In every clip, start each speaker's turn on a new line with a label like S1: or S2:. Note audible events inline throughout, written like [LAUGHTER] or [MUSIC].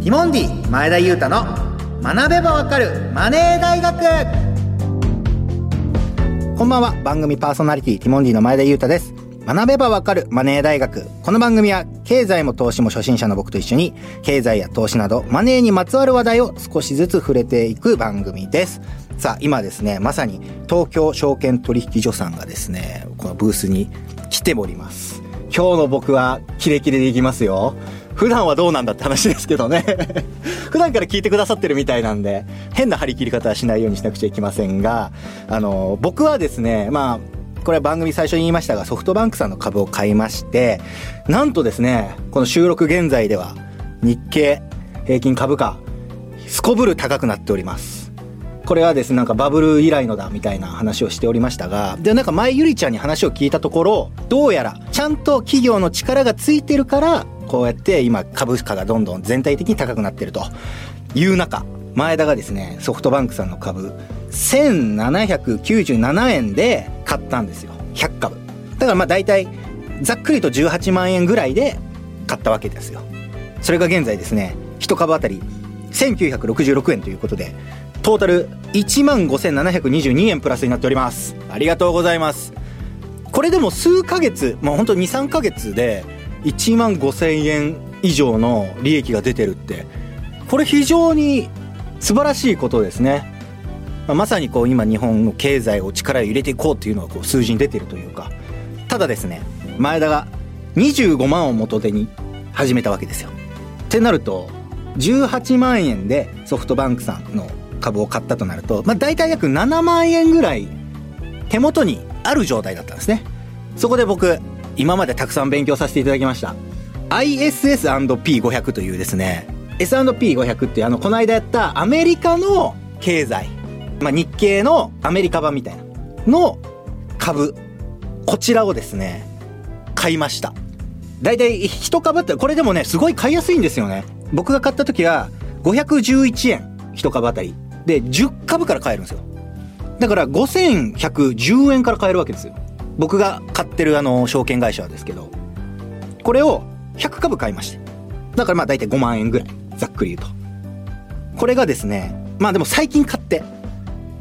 S1: ティモンディ前田裕太の学べばわかるマネー大学。こんばんは番組パーソナリティティモンディの前田裕太です。学べばわかるマネー大学。この番組は経済も投資も初心者の僕と一緒に経済や投資などマネーにまつわる話題を少しずつ触れていく番組です。さあ今ですねまさに東京証券取引所さんがですねこのブースに来ております。今日の僕はキレキレでいきますよ。普段はどうなんだって話ですけどね。[LAUGHS] 普段から聞いてくださってるみたいなんで変な張り切り方はしないようにしなくちゃいけませんがあの僕はですねまあこれは番組最初に言いましたがソフトバンクさんの株を買いましてなんとですねこの収録現在では日経平均株価すこぶる高くなっております。これはですねなんかバブル以来のだみたいな話をしておりましたがでなんか前ゆりちゃんに話を聞いたところどうやらちゃんと企業の力がついてるからこうやって今株価がどんどん全体的に高くなってると。いう中前田がですねソフトバンクさんの株1797円で買ったんですよ。100株。だからまあ大体ざっくりと18万円ぐらいで買ったわけですよ。それが現在ですね1株当たり1966円ということでトータル1万5722円プラスになっております。ありがとうございます。これでも数ヶ月もうほんと23ヶ月で1万5000円以上の利益が出てるってこれ非常に素晴らしいことですねま、さにこう今日本の経済を力を入れていこうっていうのがこう数字に出てるというかただですね前田が25万を元手に始めたわけですよ。ってなると18万円でソフトバンクさんの株を買ったとなると、まあ、大体約7万円ぐらい手元にある状態だったんですね。そこで僕今までたくさん勉強させていただきました。ISS&P500 というですね S&P500 ってあのこの間やったアメリカの経済まあ、日経のアメリカ版みたいなの株こちらをですね買いました。大体1株ってこれでもねすごい買いやすいんですよね。僕が買った時は511円1株当たり。で10株から買えるんですよ。だから5110円から買えるわけですよ。僕が買ってるあの証券会社ですけどこれを100株買いましてだからまあ大体5万円ぐらいざっくり言うと。これがですねまあでも最近買って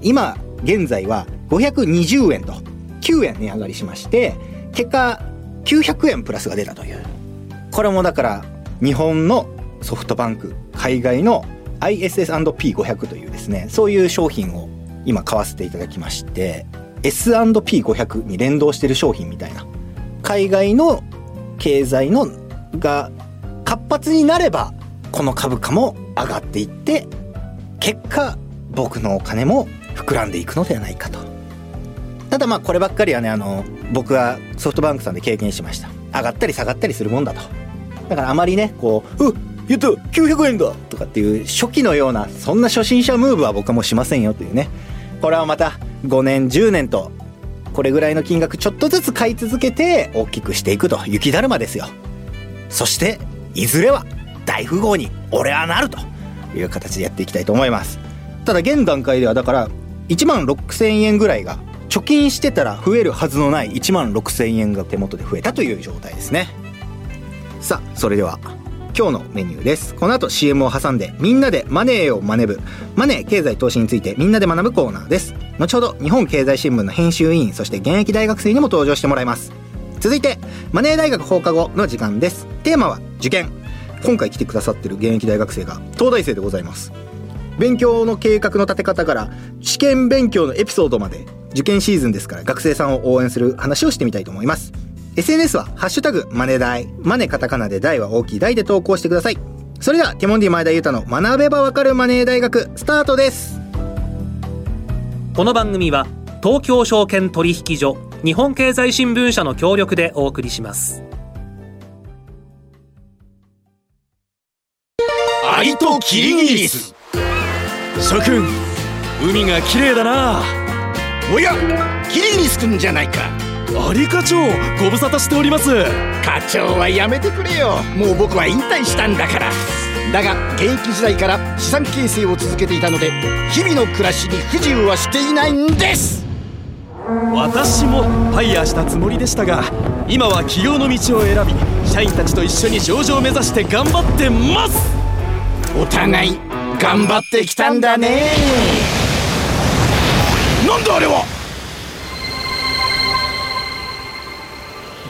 S1: 今現在は520円と9円値上がりしまして結果900円プラスが出たという。これもだから日本のソフトバンク海外の ISS&P500 というですねそういう商品を今買わせていただきまして S&P500 に連動してる商品みたいな。海外の経済のが活発になればこの株価も上がっていって結果僕のお金も膨らんでいくのではないかと。ただまあこればっかりはねあの僕はソフトバンクさんで経験しました。上がったり下がったりするもんだと。だからあまりねこう「うっ言った900円だ!」とかっていう初期のようなそんな初心者ムーブは僕はもうしませんよというね。これはまた5年10年とこれぐらいの金額ちょっとずつ買い続けて大きくしていくと雪だるまですよ。そしていずれは大富豪に俺はなるという形でやっていきたいと思います。ただ現段階ではだから1万6000円ぐらいが貯金してたら増えるはずのない1万6000円が手元で増えたという状態ですね。さあそれでは今日のメニューです。この後 CM を挟んでみんなでマネーを学ぶ。マネー経済投資についてみんなで学ぶコーナーです。後ほど日本経済新聞の編集委員そして現役大学生にも登場してもらいます。続いてマネー大学放課後の時間です。テーマは受験。今回来てくださってる現役大学生が東大生でございます。勉強の計画の立て方から試験勉強のエピソードまで受験シーズンですから学生さんを応援する話をしてみたいと思います。SNS は「ハッシュタグマネ大」マネカタカナで大は大きい大で投稿してください。それではティモンディ前田裕太の学べばわかるマネー大学スタートです。
S2: この番組は東京証券取引所日本経済新聞社の協力でお送りします。
S3: アリとキリギリス。諸君海が綺麗だな。
S4: おやキリギリス君じゃないか
S3: アリ課長ご無沙汰しております。
S4: 課長はやめてくれよ。もう僕は引退したんだから。だが現役時代から資産形成を続けていたので日々の暮らしに不自由はしていないんです。
S3: 私もファイヤーしたつもりでしたが今は起業の道を選び社員たちと一緒に上場を目指して頑張ってます。
S4: お互い頑張ってきたんだね。
S3: なんだあれは？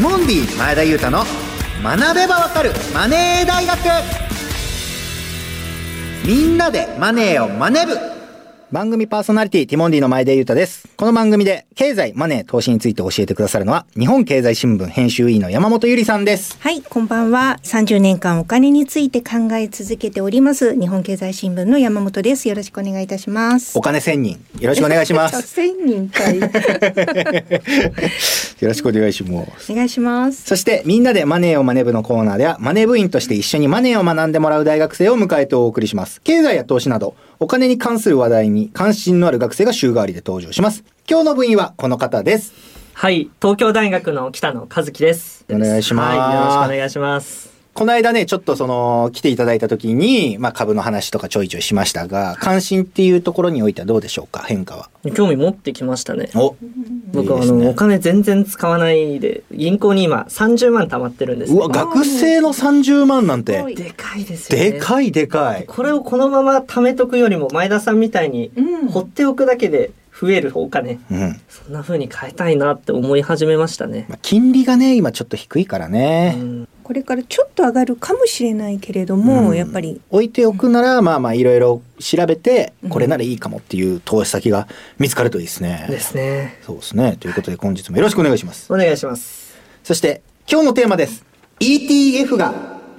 S1: モンディ前田裕太の学べばわかるマネー大学。みんなでマネーを学ぶ。番組パーソナリティティモンディの前田裕太です。この番組で経済、マネー、投資について教えてくださるのは日本経済新聞編集委員の山本ゆりさんです。
S5: はい、こんばんは。30年間お金について考え続けております。日本経済新聞の山本です。よろしくお願いいたします。
S1: お金千人よろしくお願いします。[LAUGHS]
S5: 千人かい。[LAUGHS]
S1: よろしくお願いします。
S5: お願いします。
S1: そして、みんなでマネーを学ぶのコーナーでは、マネー部員として一緒にマネーを学んでもらう大学生を迎えてお送りします。経済や投資など、お金に関する話題に関心のある学生が週替わりで登場します。今日の部員はこの方です。
S6: はい、東京大学の北野和樹です。
S1: お願いします
S6: はい、よろしくお願いします。
S1: この間ね、ちょっとその、来ていただいた時に、まあ株の話とかちょいちょいしましたが、関心っていうところにおいてはどうでしょうか？変化は。
S6: 興味持ってきましたね。
S1: お
S6: 僕はいあ
S1: いですね
S6: のお金全然使わないで銀行に今30万貯まってるんです、ね。
S1: うわ、学生の30万なんて、
S6: でかいですよね。
S1: でかいでかい。
S6: これをこのまま貯めとくよりも前田さんみたいに
S5: うん
S6: 放っておくだけで増えるお金、
S1: うん。
S6: そんな風に変えたいなって思い始めましたね。
S1: まあ、金利がね、今ちょっと低いからね。
S6: うん
S5: これからちょっと上がるかもしれないけれども、
S1: うん
S5: やっぱり
S1: 置いておくなら、まあまあいろいろ調べて
S5: うん
S1: これならいいかもっていう投資先が見つかるといいですね。
S6: ですね。
S1: そうですね。ということで本日もよろしくお願いします。
S6: お願いします。
S1: そして今日のテーマです。ETF が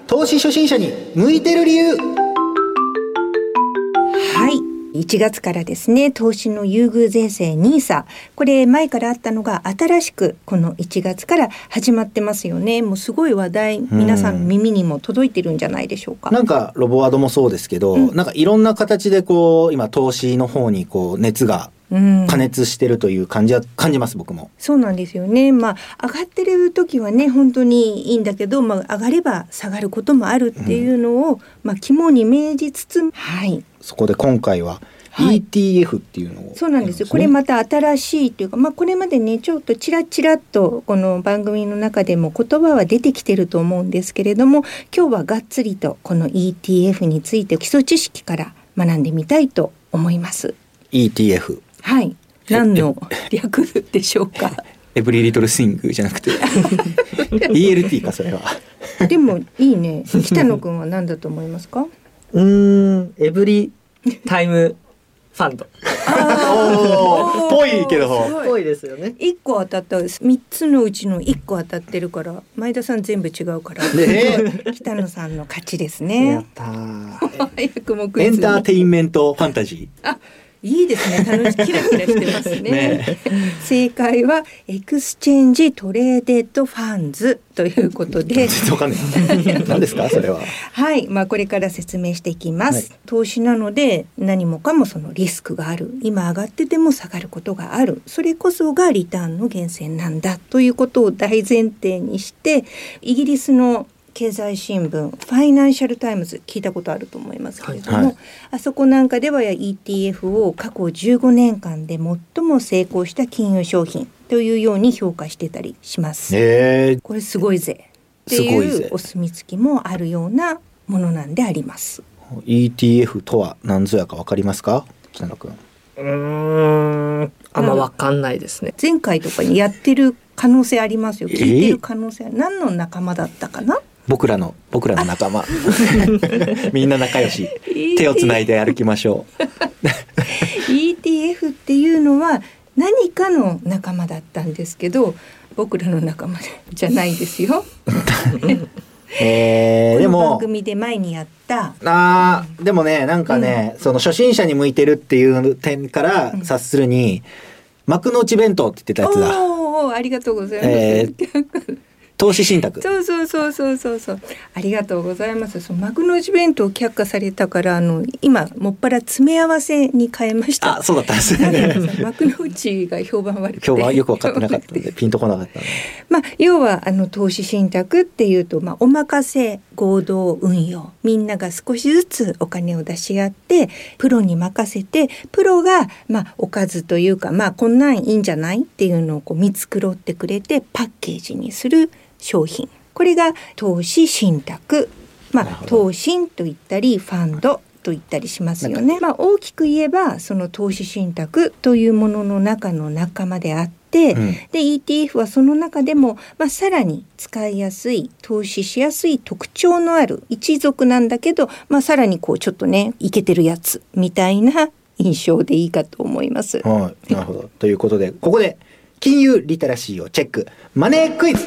S1: 投資初心者に向いてる理由。
S5: はい。1月からですね、投資の優遇税制 NISA。これ前からあったのが新しくこの1月から始まってますよね。もうすごい話題、皆さんの耳にも届いてるんじゃないでしょうか。
S1: なんかロボワードもそうですけど、
S5: うん
S1: なんかいろんな形でこう今投資の方にこう熱が
S5: うん
S1: 加熱してるという感じは感じます僕も。
S5: そうなんですよね。まあ上がってる時はね本当にいいんだけど、まあ上がれば下がることもあるっていうのを、まあ肝に銘じつつ、はい、
S1: そこで今回は
S5: はい
S1: ETF っていうのを、
S5: そうなんですよ。これまた新しいというか、まあこれまでねちょっとちらちらっとこの番組の中でも言葉は出てきてると思うんですけれども、今日はがっつりとこの ETF について基礎知識から学んでみたいと思います。
S1: ETF。
S5: はい。何の略でしょうか？[LAUGHS]
S1: エブリリトルスイングじゃなくて [LAUGHS] ELT かそれは。
S5: でもいいね。北野くんは何だと思いますか？
S6: うーん、 Every Time Fund。
S1: おーぽいけど。
S6: ぽいですよね。
S5: 一個当たった三つのうちの一個当たってるから前田さん全部違うから、
S1: ね
S5: 北野さんの勝ちです
S1: や
S5: ね
S1: っ。たー。[LAUGHS]
S5: 早くもク
S1: エンターテインメントファンタジ
S5: いいですね。楽しキラキラしてますね。
S1: ね。
S5: 正解は Exchange Traded Funds ということ
S1: ー。
S5: で。
S1: 全然わかんない。[LAUGHS] 何ですか？それは。
S5: はい、まあこれから説明していきます、
S1: はい。
S5: 投資なので何もかもそのリスクがある。今上がってても下がることがある。それこそがリターンの源泉なんだ。ということを大前提にしてイギリスの経済新聞ファイナンシャル・タイムズ聞いたことあると思いますけれども、
S1: はいはい
S5: あそこなんかでは ETF を過去15年間で最も成功した金融商品というように評価してたりします。
S1: え
S5: これすごいぜって
S1: い
S5: うお墨付きもあるようなものなんであります。
S1: ー、ETF とは何ぞやかわかりますか？北野くん。
S6: うーん、あんまわかんないですね。
S5: 前回とかにやってる可能性ありますよ。
S1: えー
S5: 聞いてる可能性、何の仲間だったかな？
S1: 僕らの僕らの仲間 [LAUGHS] みんな仲良し手をつないで歩きましょ
S5: ETF っていうのは何かの仲間だったんですけど、僕らの仲間じゃないですよ。
S1: う。[LAUGHS] えー、で
S5: この番
S1: も
S5: 組で前にやった
S1: あーでもねなんかね、その初心者に向いてるっていう点から察するに、幕の内弁当って言ってたやつだ。
S5: おーおーありがとうございます。
S1: え投資信託。
S5: そうそうそうそうそう。そうありがとうございます。その幕の内弁当を却下されたからあの今もっぱら詰め合わせに変えました。
S1: あそうだったんですね。
S5: さ [LAUGHS] 幕の内が評判悪くて。
S1: 今日はよく分かってなかったんで [LAUGHS] ピンとこなかった
S5: まあ、要はあの投資信託っていうと、まあ、お任せ合同運用。みんなが少しずつお金を出し合ってプロに任せてプロが、まあ、おかずというか、まあ、こんなんいいんじゃないっていうのをこう見繕ってくれてパッケージにする商品これが投資信託、まあ、投信と言ったりファンドと言ったりしますよね。まあ、大きく言えばその投資信託というものの中の仲間であって、
S1: うん
S5: で ETF はその中でも、まあ、さらに使いやすい投資しやすい特徴のある一族なんだけど、まあ、さらにこうちょっとねイケてるやつみたいな印象でいいかと思います。
S1: はい、なるほど。ということで、ここで金融リテラシーをチェック。マネークイズ。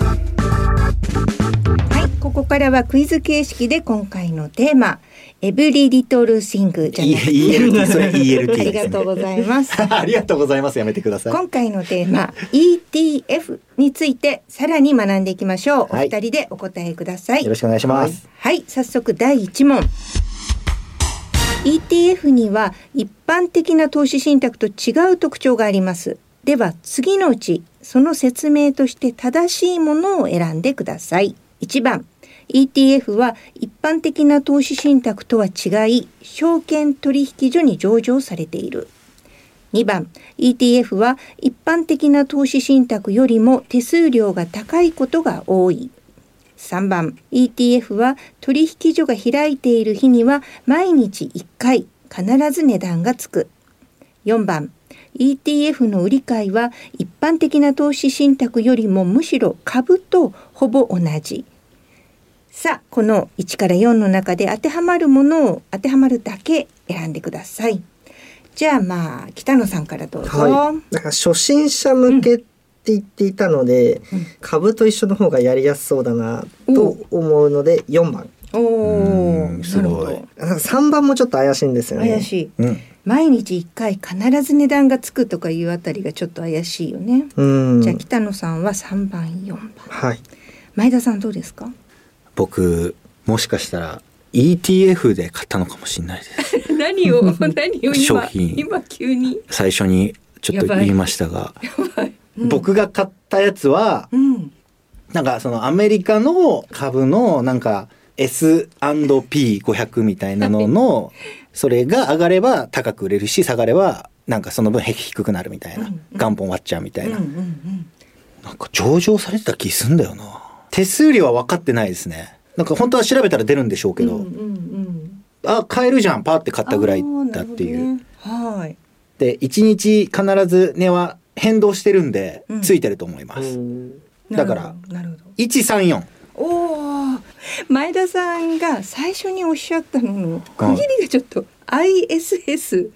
S5: はい、ここからはクイズ形式で今回のテーマ「エブリリトルシング」じゃなくて
S1: ELT、それ ELT。
S5: ありがとうございます。[LAUGHS]
S1: ありがとうございます。やめてください。
S5: 今回のテーマ ETF についてさらに学んでいきましょう。お
S1: はい
S5: 二人でお答えください。
S1: よろしくお願いします。
S5: はい、早速第一問。ETF には一般的な投資信託と違う特徴があります。では次のうちその説明として正しいものを選んでください。1番 ETF は一般的な投資信託とは違い証券取引所に上場されている。2番 ETF は一般的な投資信託よりも手数料が高いことが多い。3番 ETF は取引所が開いている日には毎日1回必ず値段がつく4番 ETF の売り買いは一般的な投資信託よりもむしろ株とほぼ同じさあこの1から4の中で当てはまるものを当てはまるだけ選んでくださいじゃあまあ北野さんからどうぞ、
S6: はい。なんか初心者向けって言っていたので、
S5: うん
S6: 株と一緒の方がやりやすそうだなと思うので4番。
S5: お
S1: うん
S5: お
S1: すごい
S5: なるほ
S6: なんか3番もちょっと怪しいんです
S5: ど
S6: よね。
S5: 怪しい
S1: うん。
S5: 毎日1回必ず値段がつくとかいうあたりがちょっと怪しいよね、
S6: うん。
S5: じゃあ北野さんは3番4番
S6: はい。
S5: 前田さんどうですか？
S1: 僕、もしかしたら ETF で買ったのかもしれないです。[LAUGHS]
S5: 何を何を
S1: 商品
S5: 今急に？
S1: 最初にちょっと言いましたが、
S5: うん
S1: 僕が買ったやつは、
S5: うん
S1: なんかそのアメリカの株のなんか S&P500 みたいなのの、[LAUGHS] それが上がれば高く売れるし、下がればなんかその分低くなるみたいな
S5: うん。
S1: 元本割っちゃうみたいな。
S5: うんうんうん
S1: なんか上場されてた気すんだよな。手数料は分かってないですね。なんか本当は調べたら出るんでしょうけど、
S5: うんうんうん。
S1: あ、買えるじゃん、パーって買ったぐらいだっていう。
S5: ね。はい。
S1: で、1日必ず値は変動してるんで
S5: うん、
S1: ついてると思います。だから
S5: なるほど
S1: 134。
S5: おお前田さんが最初におっしゃったのの区切りがちょっと ISS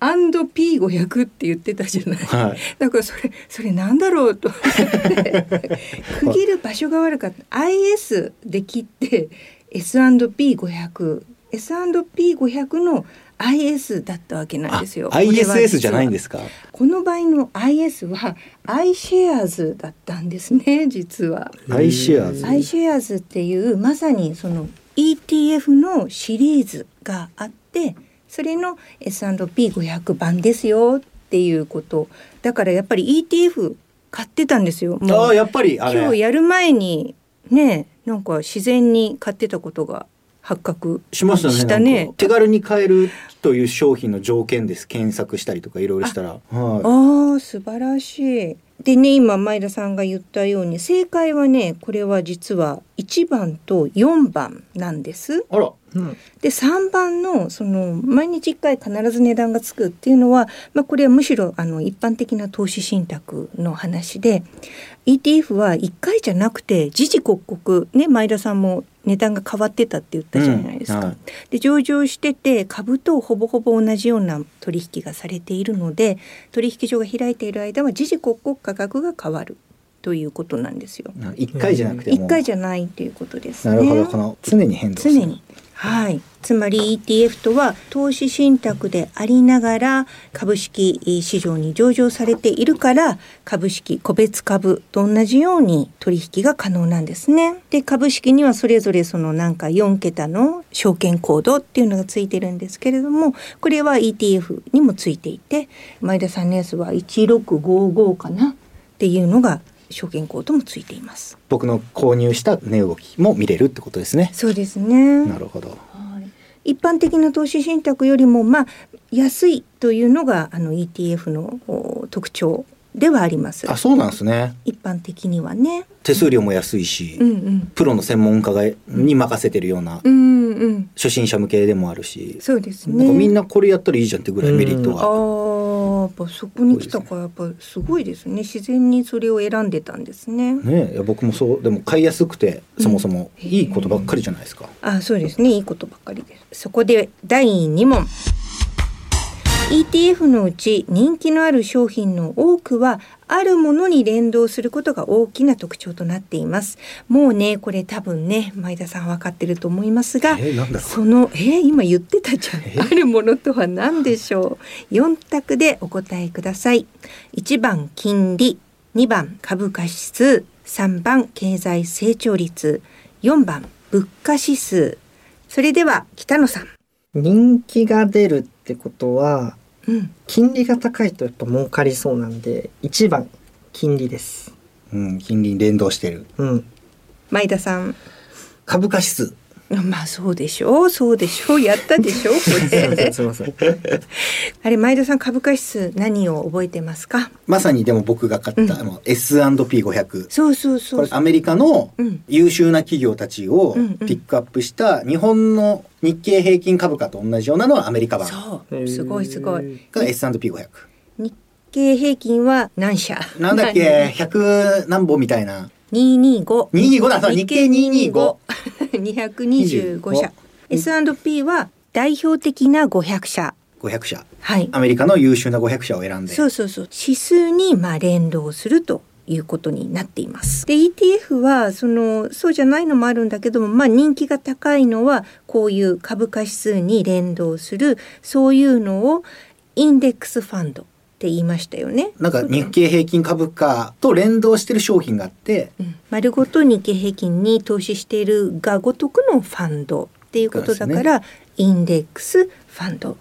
S5: P500 って言ってたじゃない、
S1: はい。
S5: だからそれそれなんだろうと [LAUGHS] 区切る場所が悪かった IS で切って S&P500 S&P500 の IS だったわけなんですよ。
S1: あ ISS じゃないん
S5: で
S1: ですか？
S5: この場合の IS は iShares だったんですね実は。
S1: iShares。
S5: iShares っていうまさにその ETF のシリーズがあってそれの S&P500 版ですよっていうことだからやっぱり ETF 買ってたんですよ。
S1: ああ、やっぱりあれ。
S5: 今日やる前にねなんか自然に買ってたことが発覚
S1: しましたね。
S5: したね
S1: 手軽に買えるという商品の条件です。検索したりとかいろいろしたら。はい。
S5: ああ素晴らしい。でね今前田さんが言ったように正解はねこれは実は1番と4番なんです。
S1: あら。
S6: うん。
S5: で3番のその毎日1回必ず値段がつくっていうのは、まあ、これはむしろあの一般的な投資信託の話で ETF は1回じゃなくて時々刻々ね前田さんも値段が変わってたって言ったじゃないですか。
S1: うんはい
S5: で上場してて株とほぼほぼ同じような取引がされているので取引所が開いている間は時々刻々価格が変わるということなんですよ。
S1: な一回じゃなくても。
S5: 1回じゃないということですね。
S1: なるほど。この常に変動する
S5: 常に。はい。つまり ETF とは投資信託でありながら株式市場に上場されているから株式個別株と同じように取引が可能なんですね。で株式にはそれぞれそのなんか4桁の証券コードっていうのがついてるんですけれどもこれは ETF にもついていて前田さんのやつは1655かなっていうのが証券コードもついています。
S1: 僕の購入した値動きも見れるってことですね。
S5: そうですね。
S1: なるほど。
S5: 一般的な投資信託よりもまあ安いというのがあの ETF のお特徴ではあります。
S1: あ、そうなんですね。
S5: 一般的にはね。
S1: 手数料も安いし、
S5: うんうん。
S1: プロの専門家がに任せてるような
S5: うんうん。
S1: 初心者向けでもあるし、
S5: そうです
S1: なん。みんなこれやったらいいじゃんってぐらいメリット
S5: あ
S1: は。
S5: あ、やっぱそこに来たからやっぱすごいですね。自然にそれを選んでたんですね。
S1: ねいや僕もそうでも買いやすくてそもそもいいことばっかりじゃないですか。
S5: あそうですねいいことばっかりですそこで第2問 ETF のうち人気のある商品の多くはあるものに連動することが大きな特徴となっています。もうねこれ多分ね前田さん分かってると思いますが
S1: えー
S5: そのえー今言ってたじゃん。
S1: え
S5: あるものとは何でしょう？4択でお答えください。1番金利2番株価指数3番経済成長率4番物価指数。それでは北野さん。
S6: 人気が出るってことは
S5: うん
S6: 金利が高いとやっぱ儲かりそうなんで1番金利です
S1: うん、金利に連動してる。
S6: うん
S5: 前田さん
S1: 株価指数。
S5: まあそうでしょう。そうでしょう。やったでしょうこ
S6: すいません
S5: れ
S6: すいません。[LAUGHS]
S5: あれ前田さん株価指数何を覚えてますか？
S1: まさにでも僕が買った、
S5: うん。
S1: あの S&P500。
S5: そうそうそう。
S1: これアメリカの
S5: うん。
S1: 優秀な企業たちをピックアップした日本の日経平均株価と同じようなのはアメリカ版。
S5: そう。すごいすごい。
S1: が S&P500。
S5: 日経平均は何社？
S1: なんだっけ [LAUGHS] 100何本みたいな。
S5: 225
S1: 225だ。そう日経225
S5: 225 [LAUGHS] 社。S&P は代表的な500社。
S1: 500社。
S5: はい。
S1: アメリカの優秀な500社を選んで。
S5: そうそうそう。指数にまあ連動するということになっています。で ETF はそのそうじゃないのもあるんだけども、まあ、人気が高いのはこういう株価指数に連動するそういうのをインデックスファンドって言いましたよね。
S1: なんか日経平均株価と連動してる商品があって、
S5: うん丸ごと日経平均に投資しているがごとくのファンドっていうことだから、インデックスファンド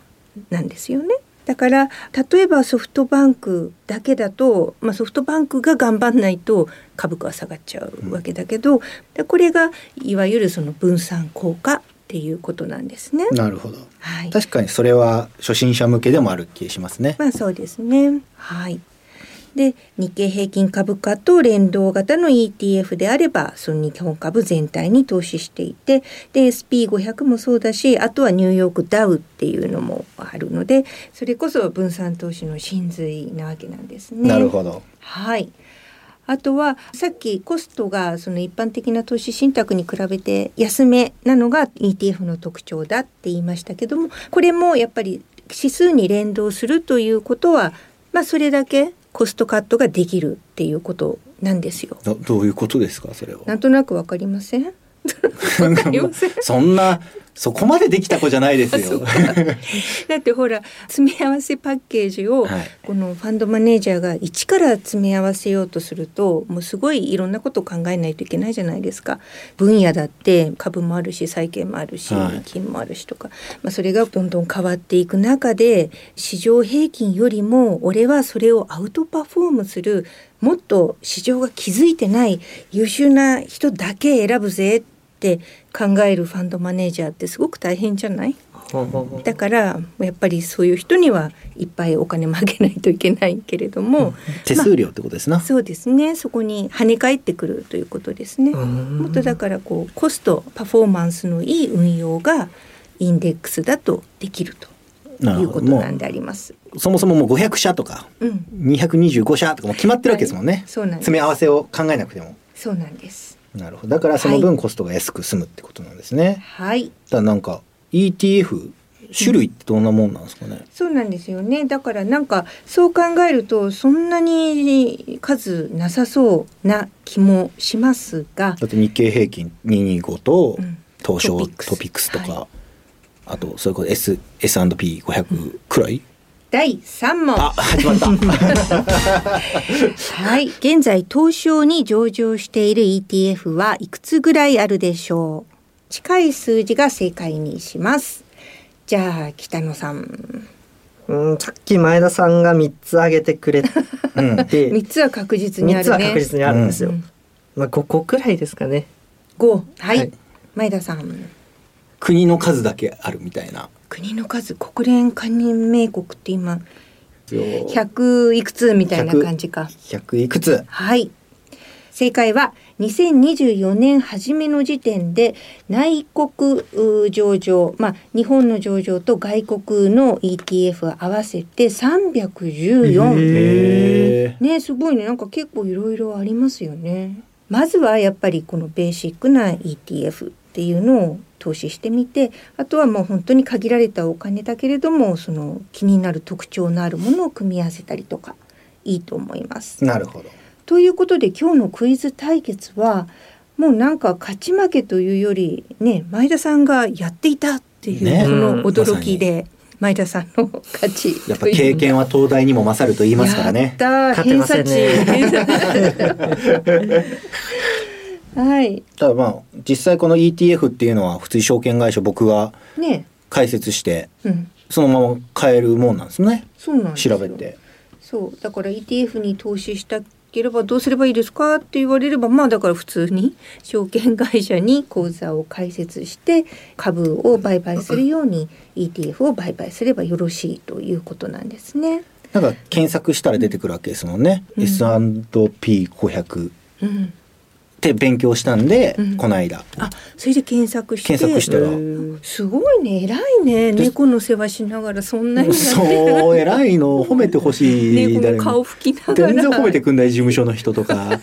S5: なんですよね。だから例えばソフトバンクだけだと、まあ、ソフトバンクが頑張んないと株価は下がっちゃうわけだけど、でこれがいわゆるその分散効果っていうことなんですね。
S1: なるほど。
S5: はい、
S1: 確かにそれは初心者向けでもある気がしますね。
S5: まあそうですね。はい。で日経平均株価と連動型の ETF であればその日本株全体に投資していてで SP500 もそうだしあとはニューヨークダウっていうのもあるのでそれこそ分散投資の真髄なわけなんですね。
S1: なるほど。
S5: はい。あとはさっきコストがその一般的な投資信託に比べて安めなのが ETF の特徴だって言いましたけどもこれもやっぱり指数に連動するということはまあそれだけコストカットができるっていうことなんですよ。
S1: どどういうことですかそれは？
S5: なんとなくわかりません？[LAUGHS]
S1: そんなそこまでできた子じゃないですよ。
S5: だってほら詰め合わせパッケージを
S1: はい。
S5: このファンドマネージャーが一から詰め合わせようとするともうすごいいろんなことを考えないといけないじゃないですか。分野だって株もあるし債券もあるし
S1: はい。
S5: 金もあるしとか、まあ、それがどんどん変わっていく中で市場平均よりも俺はそれをアウトパフォームするもっと市場が気づいてない優秀な人だけ選ぶぜって考えるファンドマネージャーってすごく大変じゃない？だからやっぱりそういう人にはいっぱいお金もあげないといけないけれども、
S1: 手数料ってことですな。
S5: そうですねそこに跳ね返ってくるということですね。もっとだからこうコストパフォーマンスのいい運用がインデックスだとできるということなんであります。
S1: うそもそももう500社とか
S5: うん、
S1: 225社とかも決まってるわけですもんね。
S5: そうなんです。
S1: 詰め合わせを考えなくても。
S5: そうなんです。
S1: なるほど。だからその分コストが安く済むってことなんですね。
S5: はい。
S1: ただなんか ETF 種類ってどんなもんなんですかね？
S5: そうなんですよね。だからなんかそう考えるとそんなに数なさそうな気もしますが、
S1: だって日経平均225と
S5: うん
S1: 東証
S5: トピックス
S1: トピックスとか、
S5: は
S1: あとそれこそ S S&P500 くらい、
S5: 第3問。
S1: あ始まった。[LAUGHS]
S5: はい。現在東証に上場している ETF はいくつぐらいあるでしょう？近い数字が正解にします。じゃあ北野さん。
S6: うんさっき前田さんが3つ挙げてくれて、
S1: うん。
S5: 3つは確実にあ
S6: 3つ
S5: るね
S6: は確実にあるんですよ、
S5: うん。
S6: まあ5個くらいですかね。
S5: 5はい、
S6: はい。
S5: 前田さん。
S1: 国の数だけあるみたいな
S5: 国の数国連加盟国って今100いくつみたいな感じか。
S1: 100いくつ？
S5: はい。正解は2024年初めの時点で内国う上場、まあ、日本の上場と外国の ETF 合わせて314。
S1: へ
S5: ねすごいね。なんか結構いろいろありますよね。まずはやっぱりこのベーシックな ETF っていうのを投資してみてあとはもう本当に限られたお金だけれどもその気になる特徴のあるものを組み合わせたりとかいいと思います。
S1: なるほど。
S5: ということで今日のクイズ対決はもうなんか勝ち負けというよりね前田さんがやっていたっていうの驚きで、前田さんの勝ち
S1: やっぱ経験は東大にも勝ると言いますからね。
S5: やったー
S6: 勝てませんね。
S5: 偏差値はい。
S1: ただまあ実際この ETF っていうのは普通に証券会社僕が
S5: ね。
S1: 解説して
S5: うん。
S1: そのまま買えるもんなんですね。
S5: そうなんですよ。
S1: 調べて。
S5: そう。だから ETF に投資したければどうすればいいですかって言われればまあだから普通に証券会社に口座を開設して株を売買するように ETF を売買すればよろしいということなんですね。
S1: なんか検索したら出てくるわけですもんね、
S5: うん。
S1: S&P500
S5: うん、
S1: って勉強したんで、
S5: うん。
S1: この間。
S5: あそれで検索して。
S1: 検索したら。
S5: すごいね。偉いね。猫の世話しながらそんなに
S1: そう偉いの。褒めてほしい。
S5: 猫の顔拭きながら。
S1: 全然褒めてくんない事務所の人とか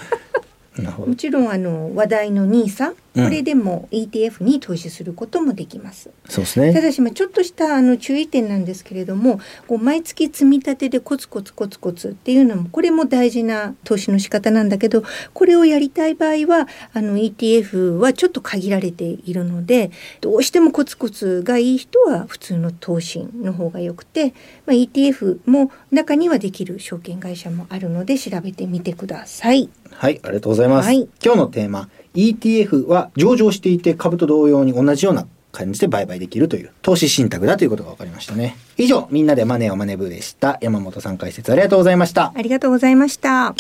S5: もちろんあの話題の NISA
S1: うん
S5: これでも ETF に投資することもできます。
S1: そうですね
S5: ただしまあちょっとしたあの注意点なんですけれどもこう毎月積み立てでコツコツコツコツっていうのもこれも大事な投資の仕方なんだけどこれをやりたい場合はあの ETF はちょっと限られているのでどうしてもコツコツがいい人は普通の投資の方がよくて、まあ、ETF も中にはできる証券会社もあるので調べてみてください。
S1: はいありがとうございます、
S5: はい。
S1: 今日のテーマ ETF は上場していて株と同様に同じような感じで売買できるという投資信託だということが分かりましたね。以上みんなでマネーをマネブでした。山本さん解説ありがとうございました。
S5: ありがとうございました。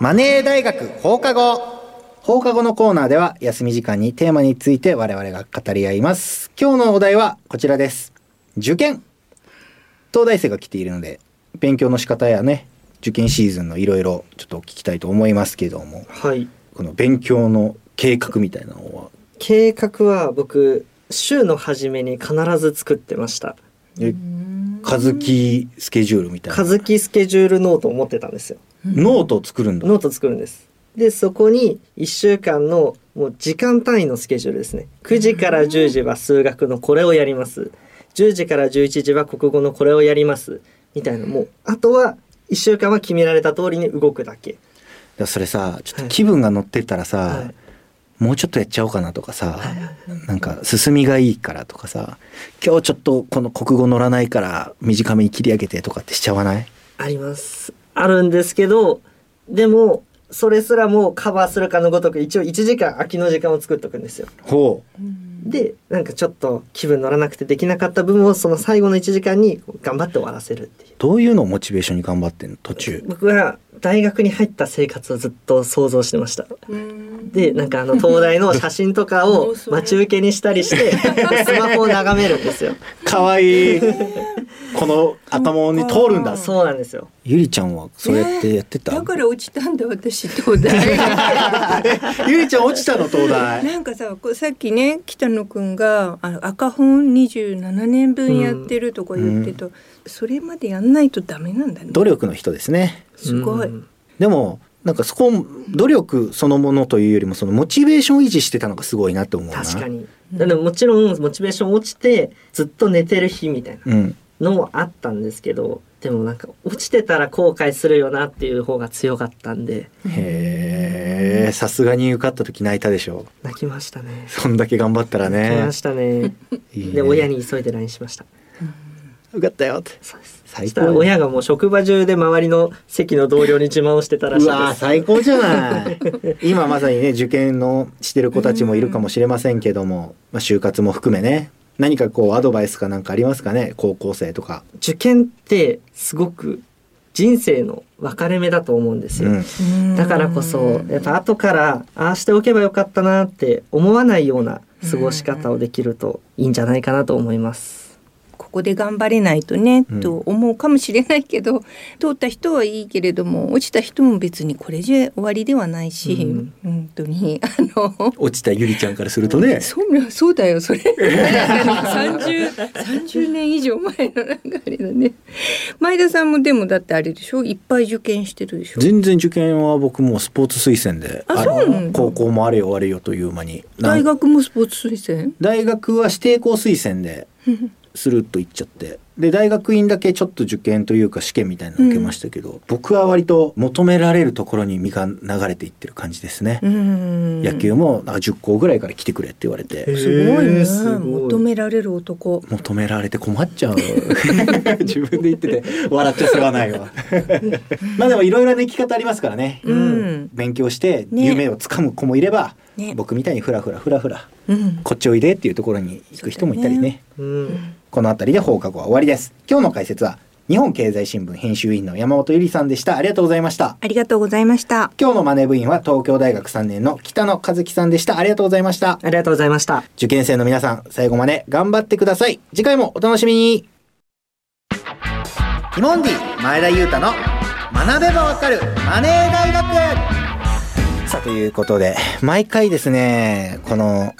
S1: マネー大学放課後。放課後のコーナーでは休み時間にテーマについて我々が語り合います。今日のお題はこちらです。受験。東大生が来ているので勉強の仕方やね受験シーズンのいろいろちょっと聞きたいと思いますけども
S6: はい。
S1: この勉強の計画みたいなのは？
S6: 計画は僕週の初めに必ず作ってました。
S1: え和樹スケジュールみたいな
S6: 和樹スケジュールノートを持ってたんですよ。
S1: ノートを作るんだ。
S6: ノート作るんです。でそこに1週間のもう時間単位のスケジュールですね。9時から10時は数学のこれをやります。10時から11時は国語のこれをやります。みたいなもうあとは1週間は決められた通りに動くだけ。
S1: それさちょっと気分が乗ってったらさ、
S6: はい。
S1: もうちょっとやっちゃおうかなとかさ、なんか進みがいいからとかさ今日ちょっとこの国語乗らないから短めに切り上げてとかってしちゃわない？
S6: あります。あるんですけどでもそれすらもカバーするかのごとく一応1時間空きの時間を作っとくんですよ。
S1: ほ
S6: でなんかちょっと気分乗らなくてできなかった分をその最後の1時間に頑張って終わらせるっていう。
S1: どういうのをモチベーションに頑張ってんの途中？
S6: 僕は大学に入った生活をずっと想像してました。でなんかあの東大の写真とかを待ち受けにしたりして [LAUGHS] スマホを眺めるんですよ。
S1: かわいいこの頭に通るんだ。
S6: そうなんですよ。
S1: ゆりちゃんはそうやってやってた、
S5: だから落ちたんだ私。[LAUGHS] 東大
S1: ゆりちゃん落ちたの東大
S5: なんかさこうさっきね北野くんがあの赤本27年分やってるとか言ってた、それまでやんないとダメなんだね。
S1: 努力の人ですね。
S5: すごい、
S6: うん。
S1: でもなんかそこ努力そのものというよりもそのモチベーションを維持してたのがすごいなと思うな。
S6: 確かに。でももちろんモチベーション落ちてずっと寝てる日みたいな。
S1: うん
S6: のもあったんですけどでもなんか落ちてたら後悔するよなっていう方が強かったんで
S1: へへえさすがに受かった時泣いたでしょ。
S6: 泣きましたね。
S1: そんだけ頑張ったらね。
S6: 泣きましたね。で親に急いで LINE しました。
S1: 受かったよって。
S6: そうです。そ
S1: 最
S6: したら
S1: 高
S6: 親がもう職場中で周りの席の同僚に自慢をしてたらしいです。
S1: 最高じゃない。今まさにね受験のしてる子たちもいるかもしれませんけども、まあ、就活も含めね何かこうアドバイスかなんかありますかね？高校生とか、
S6: 受験ってすごく人生の分かれ目だと思うんですよ、
S1: うん、
S6: だからこそやっぱ後からああしておけばよかったなって思わないような過ごし方をできるといいんじゃないかなと思います。
S5: ここで頑張れないとね、
S1: うん。
S5: と思うかもしれないけど [LAUGHS] 通った人はいいけれども落ちた人も別にこれじゃ終わりではないし、
S6: うん。
S5: 本当に。[LAUGHS] あの
S1: 落ちたゆりちゃんからするとね。
S5: そうそうだよそれ。[LAUGHS] 三十三十年以上前のなんかあれだね。前田さんもでもだってあれでしょ？いっぱい受験してるでしょ？
S1: 全然受験は僕もうスポーツ推薦で
S5: あ
S1: の高校もあれよあれよという間に。
S5: 大学もスポーツ推薦？
S1: 大学は指定校推薦でするっと言っちゃって。で大学院だけちょっと受験というか試験みたいなの受けましたけど、僕は割と求められるところに身が流れていってる感じですね、
S5: うん
S1: 野球もなんか10校ぐらいから来てくれって。言われて、
S5: すごいね。求められる男
S1: 求められて困っちゃう。[LAUGHS] 自分で言ってて笑っちゃ世話ないわ。[LAUGHS] まあでもいろいろな生き方ありますからね、
S5: うん、
S1: 勉強して
S5: ね。
S1: 夢をつかむ子もいれば、
S5: ね。
S1: 僕みたいにフラフラフラフラ
S5: うん、
S1: こっちおいでっていうところに行く人もいたりね。
S6: うん。
S1: この辺りで放課後は終わりです。今日の解説は日本経済新聞編集員の山本ゆりさんでした。ありがとうございました。
S5: ありがとうございました。
S1: 今日のマネ部員は東京大学3年の北野和樹さんでした。ありがとうございました。
S6: ありがとうございました。
S1: 受験生の皆さん最後まで頑張ってください。次回もお楽しみに。ティモンディ前田裕太の学べばわかるマネー大学。さあということで毎回ですねこの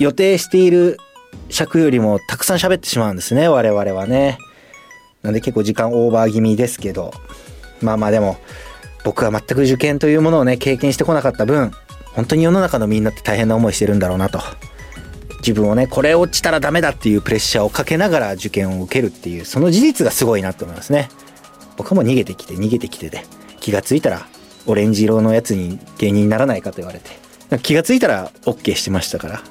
S1: 予定している尺よりもたくさん喋ってしまうんですね我々はね。なんで結構時間オーバー気味ですけど。まあまあでも僕は全く受験というものをね経験してこなかった分本当に世の中のみんなって大変な思いしてるんだろうなと。自分をねこれ落ちたらダメだっていうプレッシャーをかけながら受験を受けるっていうその事実がすごいなと思いますね。僕も逃げてきて逃げてきてで気がついたらオレンジ色のやつに芸人にならないかと言われて。気がついたら OK してましたから。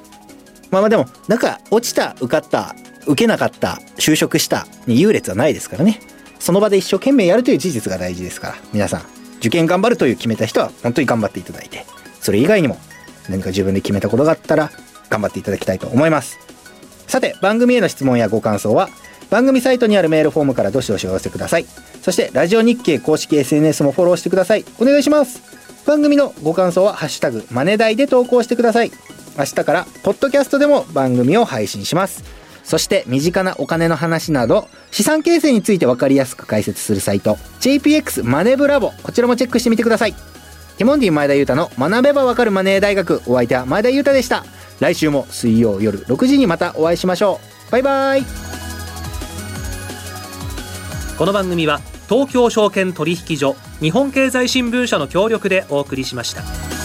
S1: まあまあでもなんか落ちた受かった受けなかった就職したに優劣はないですからね。その場で一生懸命やるという事実が大事ですから。皆さん受験頑張るという決めた人は本当に頑張っていただいて。それ以外にも何か自分で決めたことがあったら頑張っていただきたいと思います。さて番組への質問やご感想は番組サイトにあるメールフォームからどしどしお寄せください。そしてラジオ日経公式 SNS もフォローしてください。お願いします。番組のご感想は「ハッシュタグマネダイ」で投稿してください。明日からポッドキャストでも番組を配信します。そして身近なお金の話など資産形成について分かりやすく解説するサイト JPX マネブラボ。こちらもチェックしてみてください。ティモンディ前田裕太の学べばわかるマネー大学。お相手は前田裕太でした。来週も水曜夜6時にまたお会いしましょう。バイバイ。
S2: この番組は東京証券取引所日本経済新聞社の協力でお送りしました。